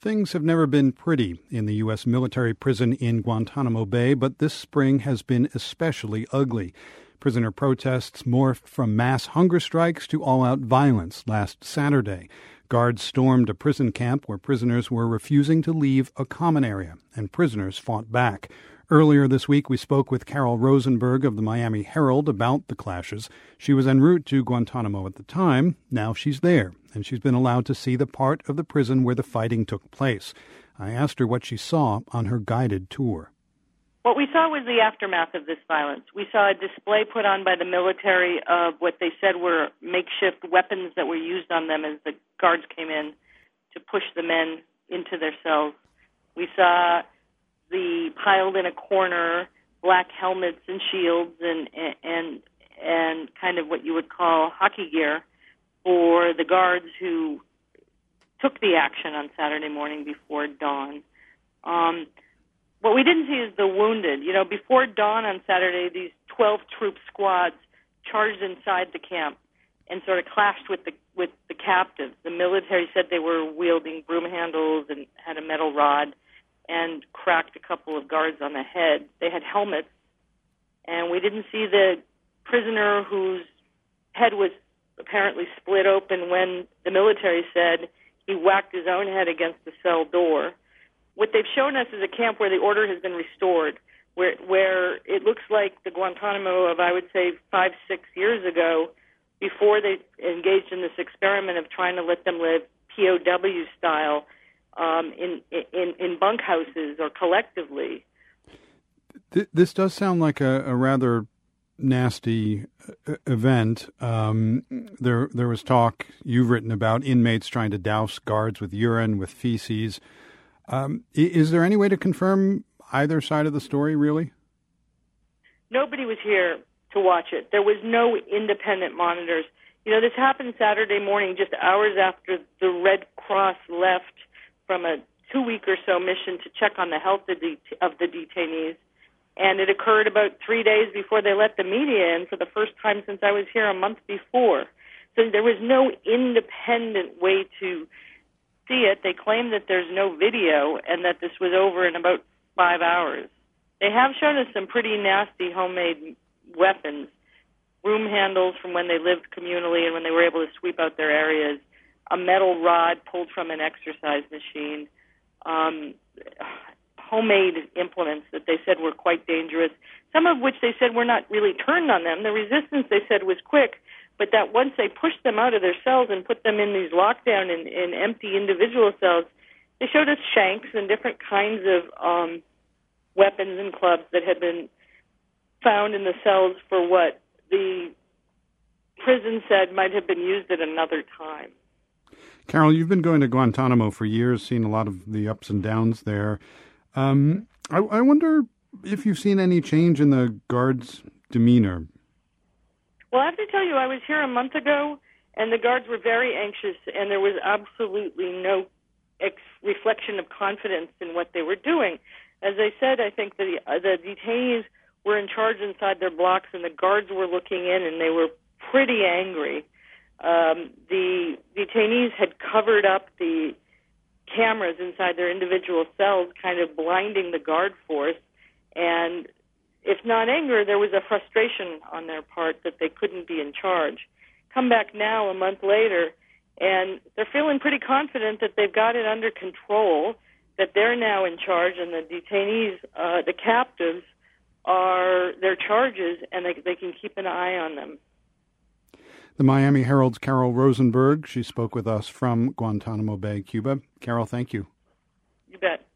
Things have never been pretty in the U.S. military prison in Guantanamo Bay, but this spring has been especially ugly. Prisoner protests morphed from mass hunger strikes to all out violence last Saturday. Guards stormed a prison camp where prisoners were refusing to leave a common area, and prisoners fought back. Earlier this week, we spoke with Carol Rosenberg of the Miami Herald about the clashes. She was en route to Guantanamo at the time. Now she's there, and she's been allowed to see the part of the prison where the fighting took place. I asked her what she saw on her guided tour. What we saw was the aftermath of this violence. We saw a display put on by the military of what they said were makeshift weapons that were used on them as the guards came in to push the men into their cells. We saw the piled in a corner black helmets and shields and and and kind of what you would call hockey gear for the guards who took the action on Saturday morning before dawn. Um, what we didn't see is the wounded. You know, before dawn on Saturday, these 12 troop squads charged inside the camp and sort of clashed with the with the captives. The military said they were wielding broom handles and had a metal rod and cracked a couple of guards on the head. They had helmets, and we didn't see the prisoner whose head was apparently split open when the military said he whacked his own head against the cell door. What they've shown us is a camp where the order has been restored, where where it looks like the Guantanamo of I would say five six years ago, before they engaged in this experiment of trying to let them live POW style um, in, in in bunkhouses or collectively. This does sound like a, a rather nasty uh, event. Um, there, there was talk you've written about inmates trying to douse guards with urine, with feces. Um, is there any way to confirm either side of the story, really? Nobody was here to watch it. There was no independent monitors. You know, this happened Saturday morning, just hours after the Red Cross left from a two week or so mission to check on the health of the, of the detainees. And it occurred about three days before they let the media in for the first time since I was here a month before. So there was no independent way to see it. They claim that there's no video and that this was over in about five hours. They have shown us some pretty nasty homemade weapons, broom handles from when they lived communally and when they were able to sweep out their areas, a metal rod pulled from an exercise machine, um, homemade implements that they said were quite dangerous, some of which they said were not really turned on them. The resistance, they said, was quick, but that once they pushed them out of their cells and put them in these lockdown and, and empty individual cells, they showed us shanks and different kinds of um, weapons and clubs that had been found in the cells for what the prison said might have been used at another time. Carol, you've been going to Guantanamo for years, seen a lot of the ups and downs there. Um, I, I wonder if you've seen any change in the guards' demeanor. Well, I have to tell you, I was here a month ago, and the guards were very anxious, and there was absolutely no ex- reflection of confidence in what they were doing. As I said, I think the uh, the detainees were in charge inside their blocks, and the guards were looking in, and they were pretty angry. Um, the detainees had covered up the cameras inside their individual cells, kind of blinding the guard force. And if not anger, there was a frustration on their part that they couldn't be in charge. Come back now, a month later, and they're feeling pretty confident that they've got it under control, that they're now in charge, and the detainees, uh, the captives, are their charges, and they, they can keep an eye on them. The Miami Herald's Carol Rosenberg. She spoke with us from Guantanamo Bay, Cuba. Carol, thank you. You bet.